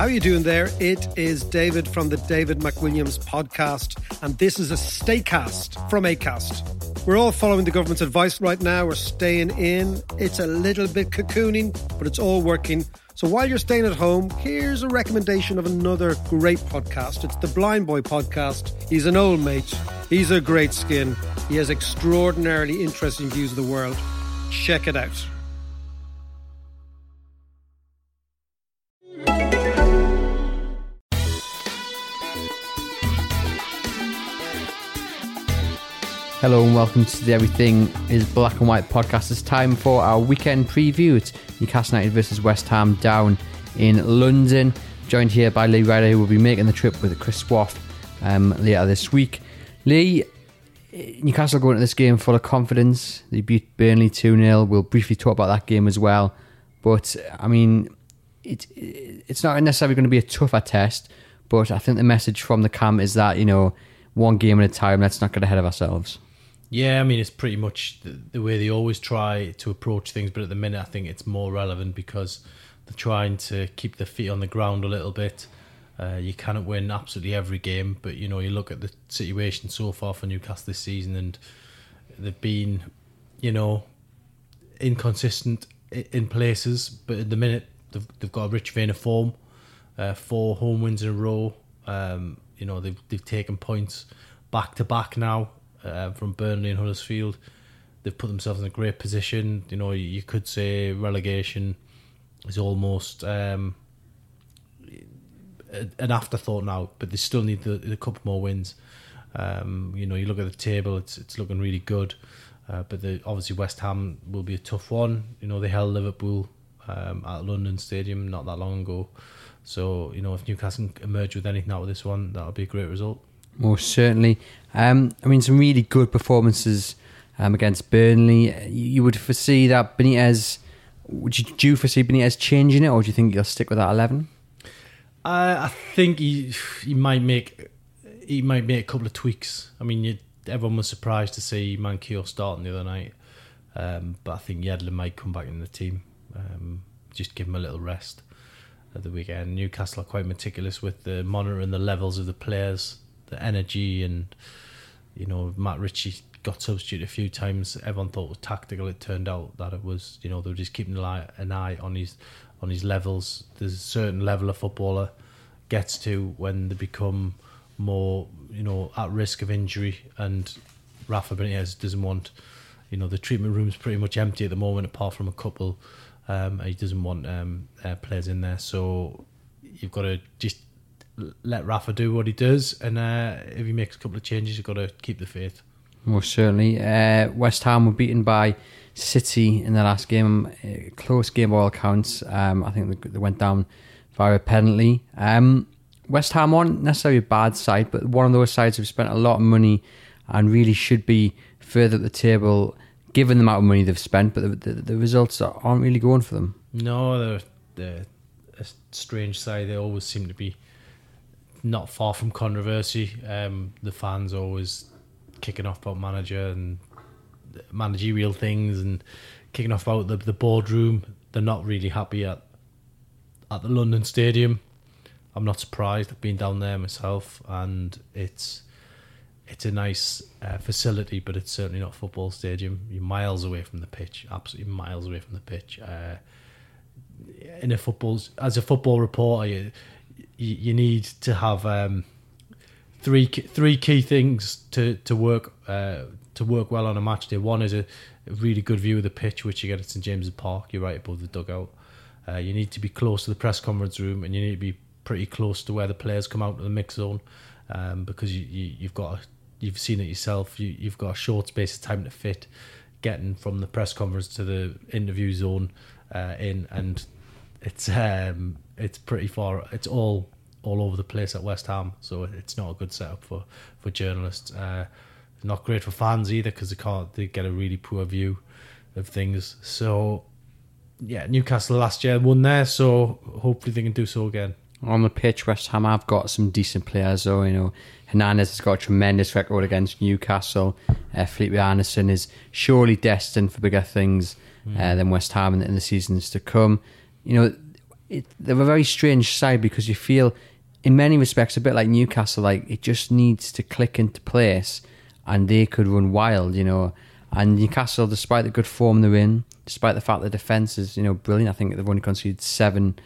How are you doing there? It is David from the David McWilliams podcast, and this is a Staycast from Acast. We're all following the government's advice right now. We're staying in. It's a little bit cocooning, but it's all working. So while you're staying at home, here's a recommendation of another great podcast. It's the Blind Boy podcast. He's an old mate. He's a great skin. He has extraordinarily interesting views of the world. Check it out. Hello and welcome to the Everything is Black and White podcast. It's time for our weekend preview. It's Newcastle United versus West Ham down in London. Joined here by Lee Ryder, who will be making the trip with Chris Waugh um, later this week. Lee, Newcastle going into this game full of confidence. They beat Burnley 2 0. We'll briefly talk about that game as well. But, I mean, it, it's not necessarily going to be a tougher test, but I think the message from the camp is that, you know, one game at a time, let's not get ahead of ourselves. Yeah, I mean, it's pretty much the, the way they always try to approach things, but at the minute, I think it's more relevant because they're trying to keep their feet on the ground a little bit. Uh, you cannot win absolutely every game, but you know, you look at the situation so far for Newcastle this season, and they've been, you know, inconsistent in places, but at the minute, they've, they've got a rich vein of form. Uh, four home wins in a row. Um, you know, they've, they've taken points back to back now uh, from Burnley and Huddersfield. They've put themselves in a great position. You know, you could say relegation is almost um, an afterthought now, but they still need the, a couple more wins. Um, you know, you look at the table; it's it's looking really good. Uh, but the, obviously, West Ham will be a tough one. You know, they held Liverpool um, at London Stadium not that long ago. So you know, if Newcastle emerge with anything out of this one, that'll be a great result. Most certainly. Um, I mean, some really good performances um, against Burnley. You, would foresee that Benitez. Would you, do you foresee Benitez changing it, or do you think he'll stick with that eleven? I, I think he he might make he might make a couple of tweaks. I mean, you, everyone was surprised to see Manquillo starting the other night, um, but I think Yedlin might come back in the team. Um, just give him a little rest at the weekend. Newcastle are quite meticulous with the monitoring the levels of the players, the energy, and you know Matt Ritchie got substituted a few times. Everyone thought it was tactical. It turned out that it was you know they were just keeping an eye, on his on his levels. There's a certain level a footballer gets to when they become more you know at risk of injury, and Rafa Benitez doesn't want you know the treatment room's pretty much empty at the moment apart from a couple. Um, he doesn't want um, uh, players in there, so you've got to just let Rafa do what he does, and uh, if he makes a couple of changes, you've got to keep the faith. Most certainly. Uh, West Ham were beaten by City in the last game. Uh, close game by all accounts. Um, I think they, went down via a penalty. Um, West Ham aren't necessarily a bad side, but one of those sides who've spent a lot of money and really should be further up the table given the amount of money they've spent, but the, the, the results aren't really going for them. No, they're, they're a strange side. They always seem to be not far from controversy. Um, the fans always kicking off about manager and managerial things and kicking off about the, the boardroom. They're not really happy at at the London Stadium. I'm not surprised. I've been down there myself, and it's it's a nice uh, facility, but it's certainly not a football stadium. You're miles away from the pitch, absolutely miles away from the pitch. Uh, in a football, as a football reporter, you, you, you need to have um, three three key things to to work uh, to work well on a match day. One is a, a really good view of the pitch, which you get at St James's Park. You're right above the dugout. Uh, you need to be close to the press conference room, and you need to be pretty close to where the players come out of the mix zone, um, because you, you you've got a, you've seen it yourself. You you've got a short space of time to fit, getting from the press conference to the interview zone uh, in, and it's um it's pretty far. It's all all over the place at West Ham, so it's not a good setup for for journalists. Uh, not great for fans either because they can't they get a really poor view of things. So yeah, Newcastle last year won there, so hopefully they can do so again. On the pitch, West Ham I've got some decent players, though. You know, Hernandez has got a tremendous record against Newcastle. Uh, Felipe Anderson is surely destined for bigger things uh, than West Ham in, in the seasons to come. You know, it, they're a very strange side because you feel, in many respects, a bit like Newcastle. Like it just needs to click into place, and they could run wild. You know, and Newcastle, despite the good form they're in, despite the fact the defense is you know brilliant, I think they've only conceded seven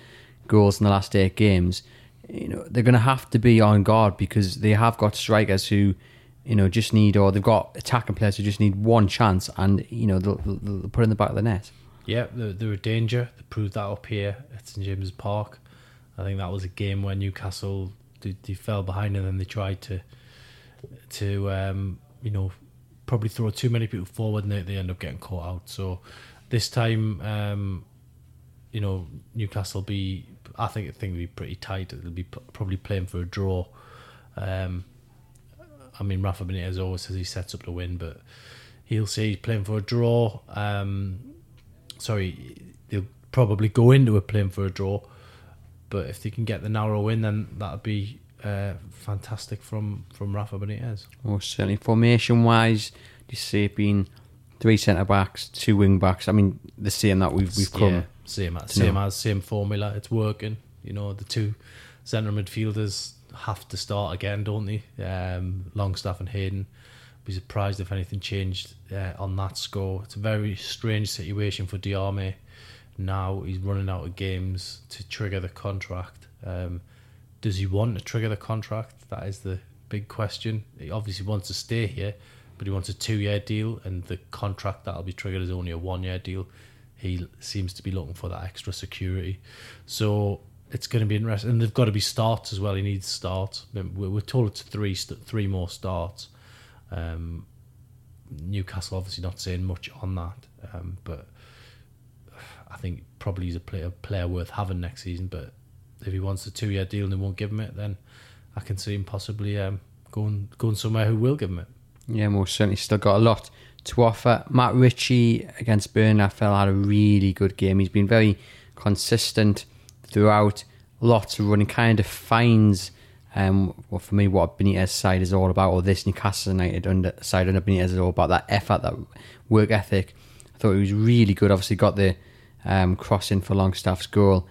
goals in the last eight games. You know, they're going to have to be on guard because they have got strikers who, you know, just need or they've got attacking players who just need one chance, and you know they'll, they'll, put in the back of the net. Yeah, they're, they're a danger. They proved that up here at St James's Park. I think that was a game where Newcastle they, they fell behind and then they tried to to um, you know probably throw too many people forward and they, they end up getting caught out. So this time, um, you know, Newcastle be I think I think it'll be pretty tight. They'll be p- probably playing for a draw. Um, I mean, Rafa Benitez always says he sets up to win, but he'll say he's playing for a draw. Um, sorry, they'll probably go into it playing for a draw. But if they can get the narrow win, then that'd be uh, fantastic from from Rafa Benitez. Most certainly, formation wise, you see it being three centre backs, two wing backs? I mean, the same that we've we've come. Yeah, same as same know. as same formula. It's working. You know, the two centre midfielders have to start again, don't they? Um, Longstaff and Hayden. Be surprised if anything changed uh, on that score. It's a very strange situation for Diame. Now he's running out of games to trigger the contract. Um, does he want to trigger the contract? That is the big question. He obviously wants to stay here, but he wants a two-year deal, and the contract that'll be triggered is only a one-year deal. He seems to be looking for that extra security. So it's going to be interesting, and they've got to be starts as well. He needs starts. We're told it's three three more starts. Um, Newcastle obviously not saying much on that, um, but I think probably he's a player player worth having next season. But if he wants a two year deal and they won't give him it, then I can see him possibly um, going going somewhere who will give him it. Yeah, most certainly still got a lot to offer. Matt Ritchie against Burnley, I felt had a really good game. He's been very consistent throughout. Lots of running, kind of finds, um, well, for me, what Benitez side is all about, or this Newcastle United under, side under Benitez is all about. That effort, that work ethic. I thought he was really good. Obviously, got the um, cross in for Longstaff's goal.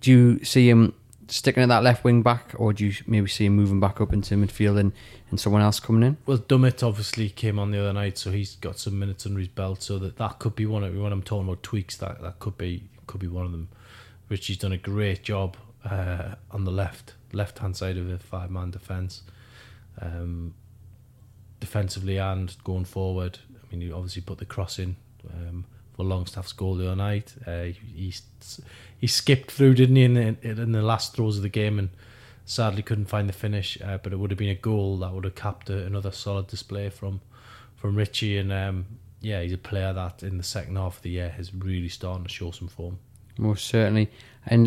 Do you see him sticking at that left wing back, or do you maybe see him moving back up into midfield and, and someone else coming in? Well, Dummett obviously came on the other night, so he's got some minutes under his belt. So that that could be one of when I'm talking about tweaks. That that could be could be one of them. Ritchie's done a great job uh, on the left left hand side of the five man defence, um, defensively and going forward. I mean, you obviously put the cross in um, for Longstaff's goal the other night. Uh, he he skipped through, didn't he, in the, in the last throws of the game and sadly couldn't find the finish. Uh, but it would have been a goal that would have capped a, another solid display from from Ritchie. And um, yeah, he's a player that in the second half of the year has really started to show some form. Most certainly, and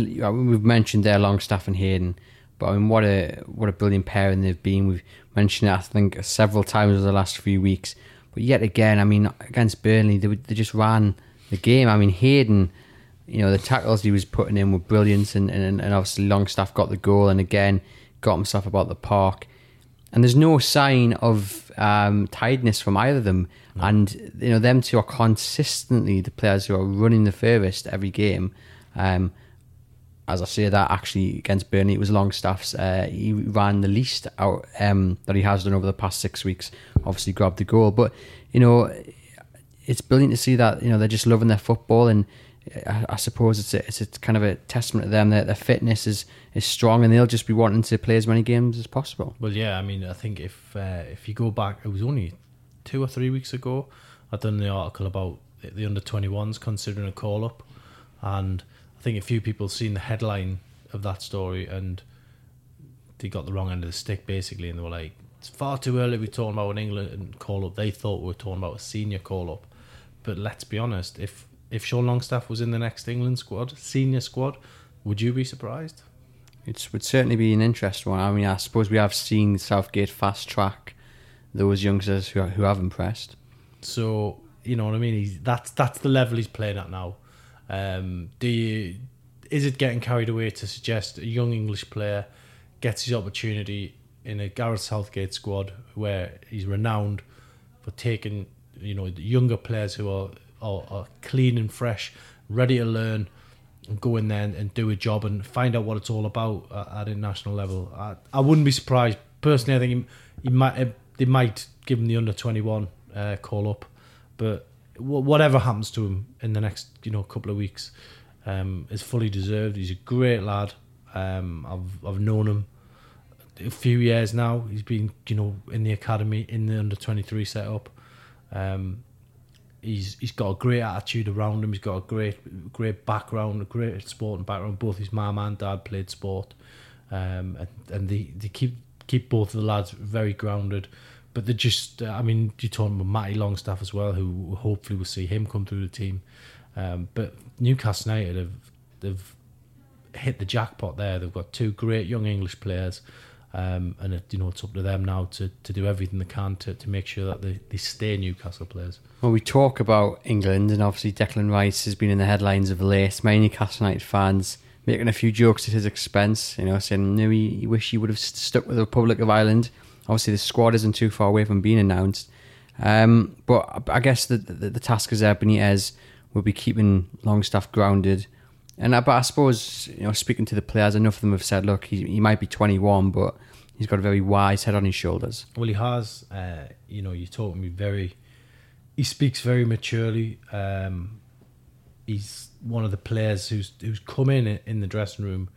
we've mentioned there Longstaff and Hayden, but I mean, what a what a brilliant pairing they've been. We've mentioned it, I think, several times over the last few weeks. But yet again, I mean, against Burnley, they, they just ran the game. I mean, Hayden, you know, the tackles he was putting in were brilliant, and, and, and obviously Longstaff got the goal, and again got himself about the park. And there's no sign of um, tiredness from either of them. And you know, them two are consistently the players who are running the furthest every game. Um, as I say that, actually against Burnley, it was Longstaff's. Uh, he ran the least out um, that he has done over the past six weeks. Obviously, grabbed the goal, but you know, it's brilliant to see that you know they're just loving their football, and I, I suppose it's a, it's a kind of a testament to them that their fitness is is strong, and they'll just be wanting to play as many games as possible. Well, yeah, I mean, I think if uh, if you go back, it was only two or three weeks ago. I done the article about the- under twenty ones considering a call up, and I think a few people seen the headline of that story and they got the wrong end of the stick basically, and they were like, "It's far too early to be talking about an England call up." They thought we were talking about a senior call up, but let's be honest, if if Sean Longstaff was in the next England squad, senior squad, would you be surprised? It would certainly be an interesting one. I mean, I suppose we have seen Southgate fast track those youngsters who who have impressed. So you know what I mean. He's that's that's the level he's playing at now. Um, do you is it getting carried away to suggest a young English player gets his opportunity in a Gareth Southgate squad where he's renowned for taking you know the younger players who are, are, are clean and fresh, ready to learn, and go in there and, and, do a job and find out what it's all about at, at international level. I, I wouldn't be surprised personally. I think he, he might they might give him the under twenty one uh, call up, but whatever happens to him in the next you know couple of weeks um, is fully deserved. He's a great lad. Um, I've I've known him a few years now. He's been you know in the academy in the under twenty three setup. Um, he's he's got a great attitude around him. He's got a great great background, a great sporting background. Both his mum and dad played sport, um, and and they, they keep keep both of the lads very grounded. But they just, uh, I mean, you're talking about Matty Longstaff as well, who hopefully will see him come through the team. Um, but Newcastle United have they've hit the jackpot there. They've got two great young English players, um, and it, you know it's up to them now to, to do everything they can to, to make sure that they, they stay Newcastle players. Well, we talk about England, and obviously Declan Rice has been in the headlines of late. Many Newcastle United fans making a few jokes at his expense, you know, saying no, he, he wish he would have stuck with the Republic of Ireland. Obviously, the squad isn't too far away from being announced. Um, but I guess the, the, the task is there. Benitez will be keeping Longstaff grounded. And uh, but I suppose you know, speaking to the players, enough of them have said, look, he, he might be 21, but he's got a very wise head on his shoulders. Well, he has. Uh, you know, you taught me very. He speaks very maturely. Um, he's one of the players who's who's come in in the dressing room,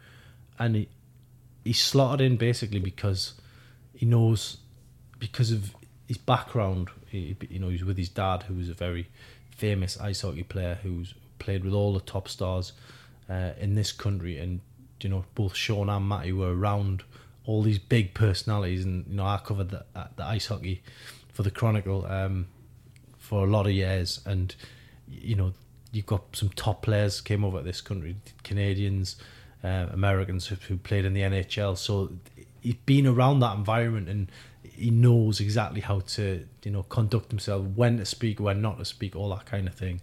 and he he slotted in basically because he knows because of his background. He, you know, he's with his dad, who was a very famous ice hockey player who's played with all the top stars uh, in this country, and you know both Sean and Matty were around all these big personalities, and you know I covered the, uh, the ice hockey for the Chronicle um, for a lot of years, and you know you've got some top players came over to this country, Canadians, uh, Americans who played in the NHL, so he's been around that environment and he knows exactly how to you know conduct himself, when to speak, when not to speak, all that kind of thing.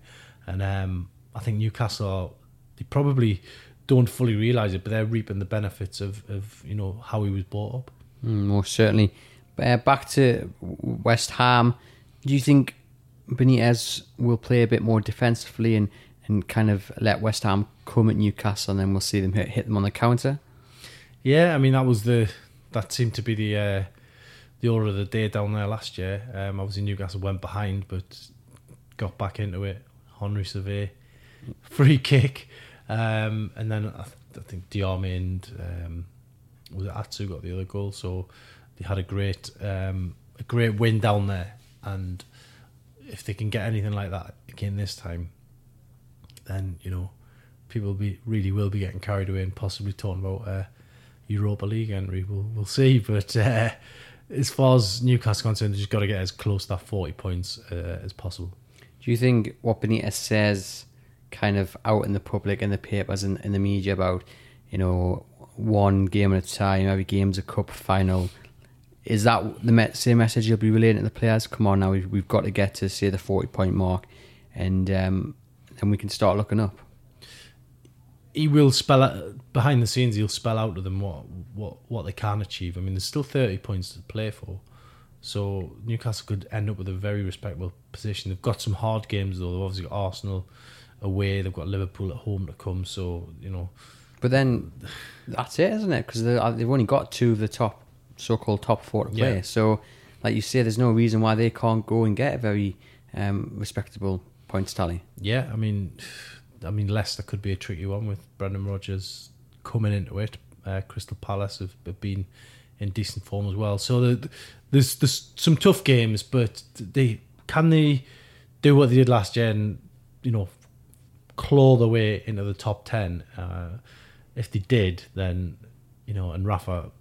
And um, I think Newcastle they probably don't fully realise it, but they're reaping the benefits of, of you know how he was brought up. Mm, most certainly. Uh, back to West Ham, do you think Benitez will play a bit more defensively and, and kind of let West Ham come at Newcastle, and then we'll see them hit, hit them on the counter? Yeah, I mean that was the that seemed to be the uh, the order of the day down there last year. Um, obviously, Newcastle went behind, but got back into it. Henri Saivet, free kick, um, and then I, th- I think Diame and um, was it Atsu got the other goal. So they had a great um, a great win down there, and if they can get anything like that again this time, then you know people will be really will be getting carried away and possibly talking about uh, Europa League entry. We'll we'll see, but. Uh, as far as Newcastle concerned, just got to get as close to that 40 points uh, as possible. Do you think what Benitez says kind of out in the public, in the papers, and in, in the media about, you know, one game at a time, every game's a cup final, is that the same message you'll be relaying to the players? Come on now, we've, we've got to get to, say, the 40 point mark, and um, then we can start looking up he will spell out behind the scenes. He'll spell out to them what what what they can achieve. I mean, there's still 30 points to play for, so Newcastle could end up with a very respectable position. They've got some hard games though. They've obviously got Arsenal away. They've got Liverpool at home to come. So you know, but then that's it, isn't it? Because uh, they've only got two of the top so-called top four to play. Yeah. So, like you say, there's no reason why they can't go and get a very um, respectable points tally. Yeah, I mean I mean, Leicester could be a tricky one with Brendan Rodgers coming into it. Uh, Crystal Palace have, have, been in decent form as well. So the, there's there's some tough games, but they can they do what they did last year and you know claw their way into the top ten. Uh, if they did, then you know, and Rafa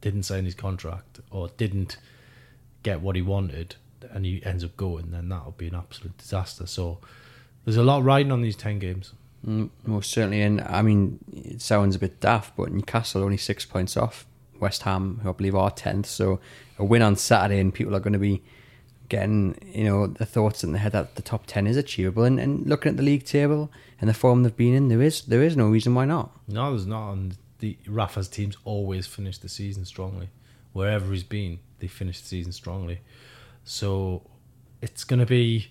didn't sign his contract or didn't get what he wanted, and he ends up going, then that would be an absolute disaster. So there's a lot riding on these 10 games. Mm, most certainly, and I mean, it sounds a bit daft, but Newcastle are only six points off West Ham, who I believe are tenth. So a win on Saturday, and people are going to be getting you know the thoughts in the head that the top ten is achievable. And, and looking at the league table and the form they've been in, there is there is no reason why not. No, there's not. And the Rafa's teams always finish the season strongly. Wherever he's been, they finish the season strongly. So it's going to be.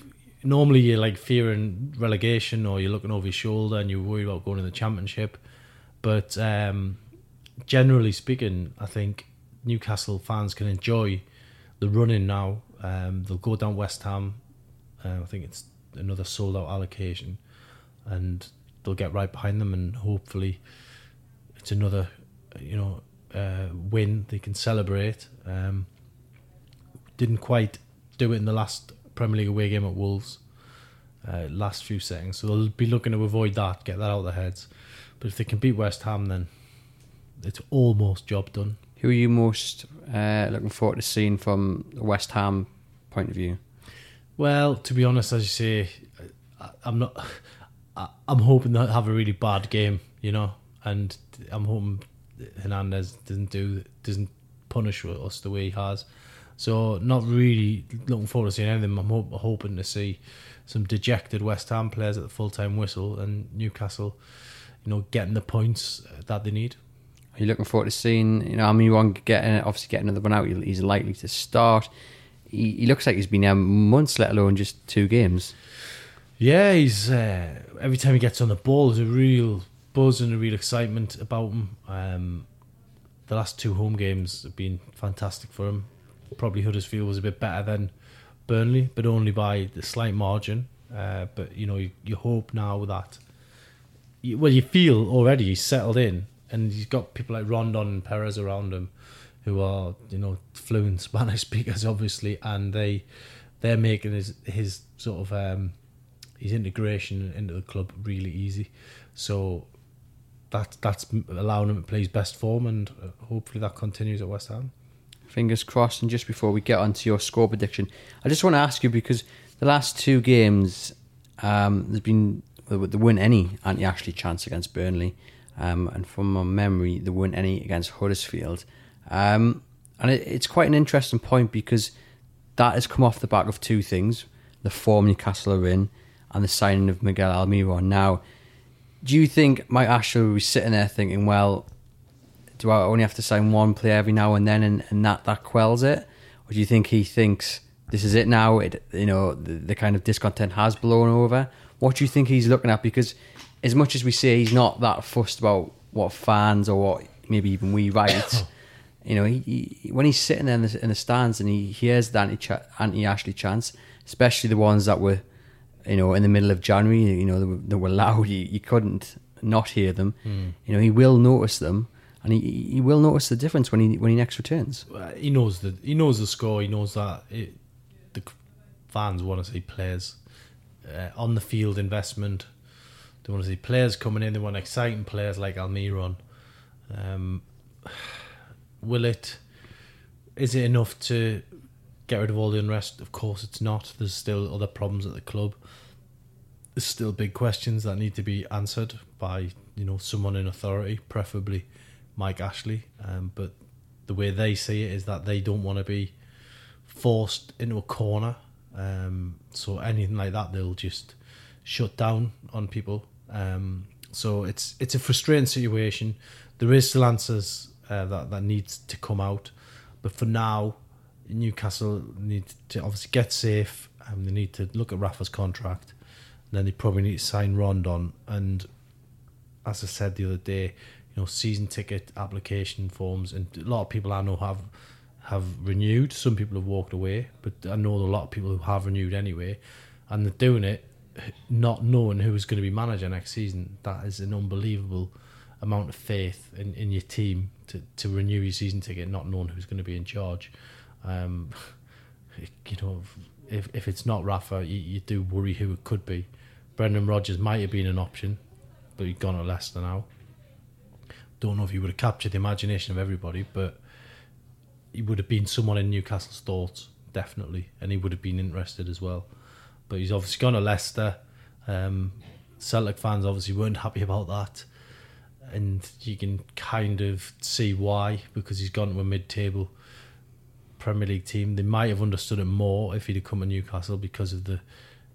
normally you're like fearing relegation or you're looking over your shoulder and you're worried about going to the championship. But um, generally speaking, I think Newcastle fans can enjoy the running now. Um, they'll go down West Ham. Uh, I think it's another sold out allocation, and they'll get right behind them, and hopefully, it's another, you know, uh, win they can celebrate. Um, didn't quite do it in the last Premier League away game at Wolves, uh, last few settings. So they'll be looking to avoid that, get that out of their heads. But if they can beat West Ham, then it's almost job done. Who are you most uh, looking forward to seeing from the West Ham point of view? Well, to be honest, as you say, I, I'm not. I, I'm hoping they'll have a really bad game, you know, and I'm hoping Hernandez doesn't do doesn't punish us the way he has. So not really looking forward to seeing anything. I'm hope, hoping to see some dejected West Ham players at the full time whistle and Newcastle, you know, getting the points that they need. Are you looking forward to seeing, you know, I mean, one getting obviously getting another one out. He's likely to start. He, he looks like he's been there months, let alone just two games. Yeah, he's uh, every time he gets on the ball, there's a real buzz and a real excitement about him. Um, the last two home games have been fantastic for him probably Huddersfield was a bit better than Burnley, but only by the slight margin. Uh, but you know, you, you hope now that you, well, you feel already he's settled in, and he's got people like Rondon and Perez around him, who are you know fluent Spanish speakers, obviously, and they they're making his his sort of um, his integration into the club really easy. So that that's allowing him to play his best form, and uh, hopefully that continues at West Ham. Fingers crossed. And just before we get on to your score prediction, I just want to ask you because the last two games, um, there's been there weren't any anti Ashley chance against Burnley, um, and from my memory, there weren't any against Huddersfield. Um, and it, it's quite an interesting point because that has come off the back of two things: the form Newcastle are in, and the signing of Miguel Almiron. Now, do you think Mike Ashley will be sitting there thinking, well, do I only have to sign one player every now and then, and, and that that quells it, or do you think he thinks this is it now? It you know the, the kind of discontent has blown over. What do you think he's looking at? Because as much as we say he's not that fussed about what fans or what maybe even we write, you know, he, he, when he's sitting there in the, in the stands and he hears the anti anti Ashley chants, especially the ones that were, you know, in the middle of January, you know, that were, that were loud, you, you couldn't not hear them. Mm. You know, he will notice them and he, he will notice the difference when he when he next returns. He knows the he knows the score. He knows that it, the fans want to see players uh, on the field investment. They want to see players coming in. They want exciting players like Almiron. Um, will it? Is it enough to get rid of all the unrest? Of course, it's not. There's still other problems at the club. There's still big questions that need to be answered by you know someone in authority, preferably Mike Ashley. Um, but the way they see it is that they don't want to be forced into a corner. Um, so anything like that, they'll just shut down on people. Um, So it's it's a frustrating situation. There is still answers uh, that that needs to come out, but for now, Newcastle need to obviously get safe. and they need to look at Rafa's contract. Then they probably need to sign Rondon. And as I said the other day, you know, season ticket application forms, and a lot of people I know have have renewed. Some people have walked away, but I know a lot of people who have renewed anyway, and they're doing it not knowing who is going to be manager next season. That is an unbelievable amount of faith in, in your team to, to renew your season ticket, not knowing who's going to be in charge. Um, you know, if if it's not Rafa, you, you do worry who it could be. Brendan Rodgers might have been an option, but he's gone at Leicester now. Don't know if he would have captured the imagination of everybody, but he would have been someone in Newcastle's thoughts, definitely, and he would have been interested as well. But he's obviously gone to Leicester. Um, Celtic fans obviously weren't happy about that, and you can kind of see why because he's gone to a mid-table Premier League team. They might have understood it more if he'd have come to Newcastle because of the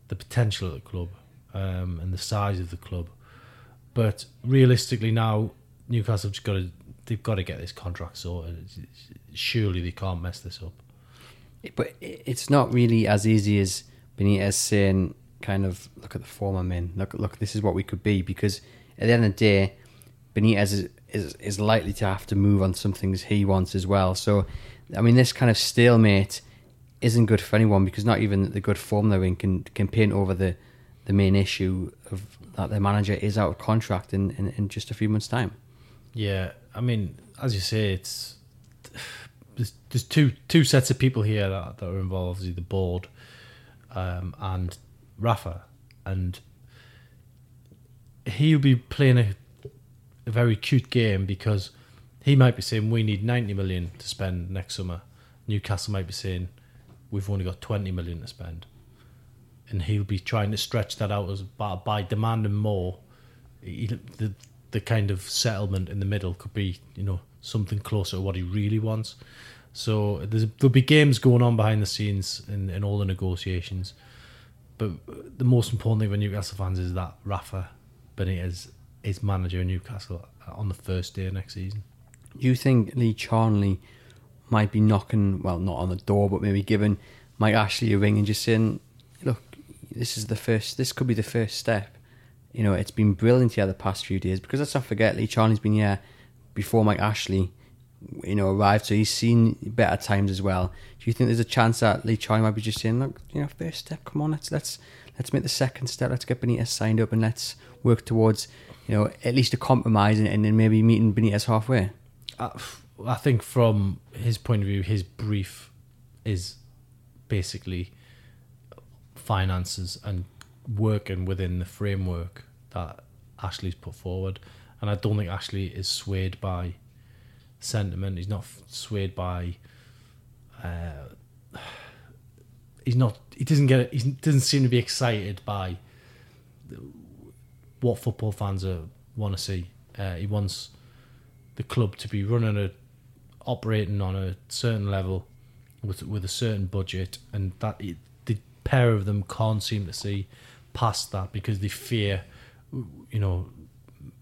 the potential of the club um, and the size of the club. But realistically, now Newcastle just got to they've got to get this contract sorted. Surely they can't mess this up. But it's not really as easy as Benitez saying, kind of, look at the former men. Look, look, this is what we could be. Because at the end of the day, Benitez is, is, is likely to have to move on some things he wants as well. So, I mean, this kind of stalemate isn't good for anyone because not even the good form they're in can, can paint over the, the main issue of that their manager is out of contract in, in, in just a few months' time. Yeah, I mean, as you say, it's there's, there's two two sets of people here that, that are involved. The board um, and Rafa, and he'll be playing a, a very cute game because he might be saying we need 90 million to spend next summer. Newcastle might be saying we've only got 20 million to spend, and he'll be trying to stretch that out as by, by demanding more. He, the the kind of settlement in the middle could be, you know, something closer to what he really wants. So there'll be games going on behind the scenes in, in all the negotiations. But the most important thing for Newcastle fans is that Rafa Benitez is manager of Newcastle on the first day of next season. Do you think Lee Charnley might be knocking, well, not on the door, but maybe giving Mike Ashley a ring and just saying, look, this is the first, this could be the first step you know, it's been brilliant here the past few days because let's not forget Lee Charnley's been here before Mike Ashley, you know, arrived, so he's seen better times as well. Do you think there's a chance that Lee Charnley might be just saying, look, you know, first step, come on, let's let's let's make the second step, let's get Benitez signed up and let's work towards, you know, at least a compromise and, and then maybe meeting Benitez halfway. Uh, I, I think from his point of view, his brief is basically finances and working within the framework that Ashley's put forward, and I don't think Ashley is swayed by sentiment. He's not swayed by. Uh, he's not. He doesn't get. He doesn't seem to be excited by what football fans want to see. Uh, he wants the club to be running a, operating on a certain level, with with a certain budget, and that the pair of them can't seem to see past that because they fear you know,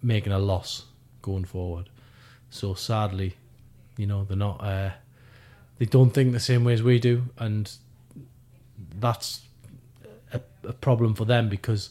making a loss going forward. So sadly, you know, they're not. Uh, they don't think the same way as we do, and that's a, a problem for them because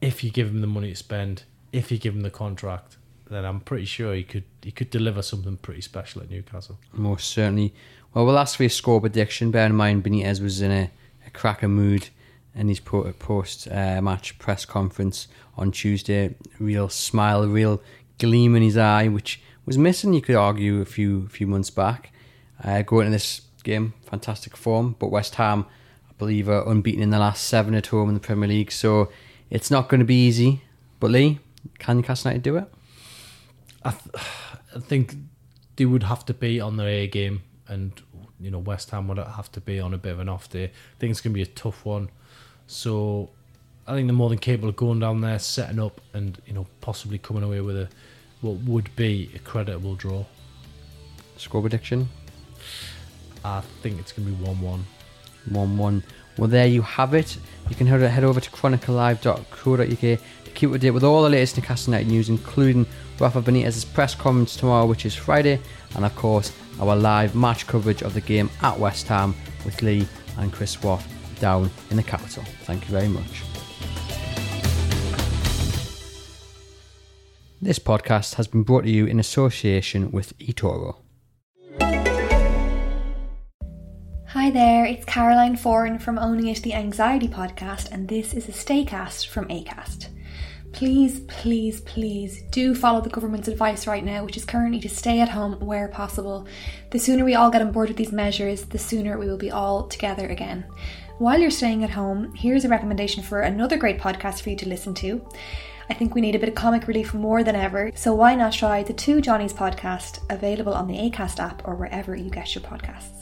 if you give him the money to spend, if you give him the contract, then I'm pretty sure he could he could deliver something pretty special at Newcastle. Most certainly. Well, we'll ask for your score prediction. Bear in mind, Benitez was in a, a cracker mood in his post uh, match press conference on Tuesday. Real smile, real gleam in his eye, which was missing, you could argue, a few few months back. Uh, going into this game, fantastic form, but West Ham, I believe, are unbeaten in the last seven at home in the Premier League, so it's not going to be easy. But Lee, can Newcastle United do it? I, th- I think they would have to be on their A game, and you know West Ham would have to be on a bit of an off day. I think it's going to be a tough one. So I think they're more than capable of going down there, setting up, and you know possibly coming away with a what would be a creditable draw. Score prediction? I think it's going to be one-one. 1 1. Well, there you have it. You can head over to chroniclelive.co.uk to keep up to date with all the latest Newcastle United news, including Rafa Benitez's press conference tomorrow, which is Friday, and of course, our live match coverage of the game at West Ham with Lee and Chris Waugh down in the capital. Thank you very much. This podcast has been brought to you in association with eToro. Hi there, it's Caroline Foran from Owning It the Anxiety Podcast, and this is a Staycast from ACAST. Please, please, please do follow the government's advice right now, which is currently to stay at home where possible. The sooner we all get on board with these measures, the sooner we will be all together again. While you're staying at home, here's a recommendation for another great podcast for you to listen to. I think we need a bit of comic relief more than ever, so why not try the Two Johnnies podcast available on the ACAST app or wherever you get your podcasts.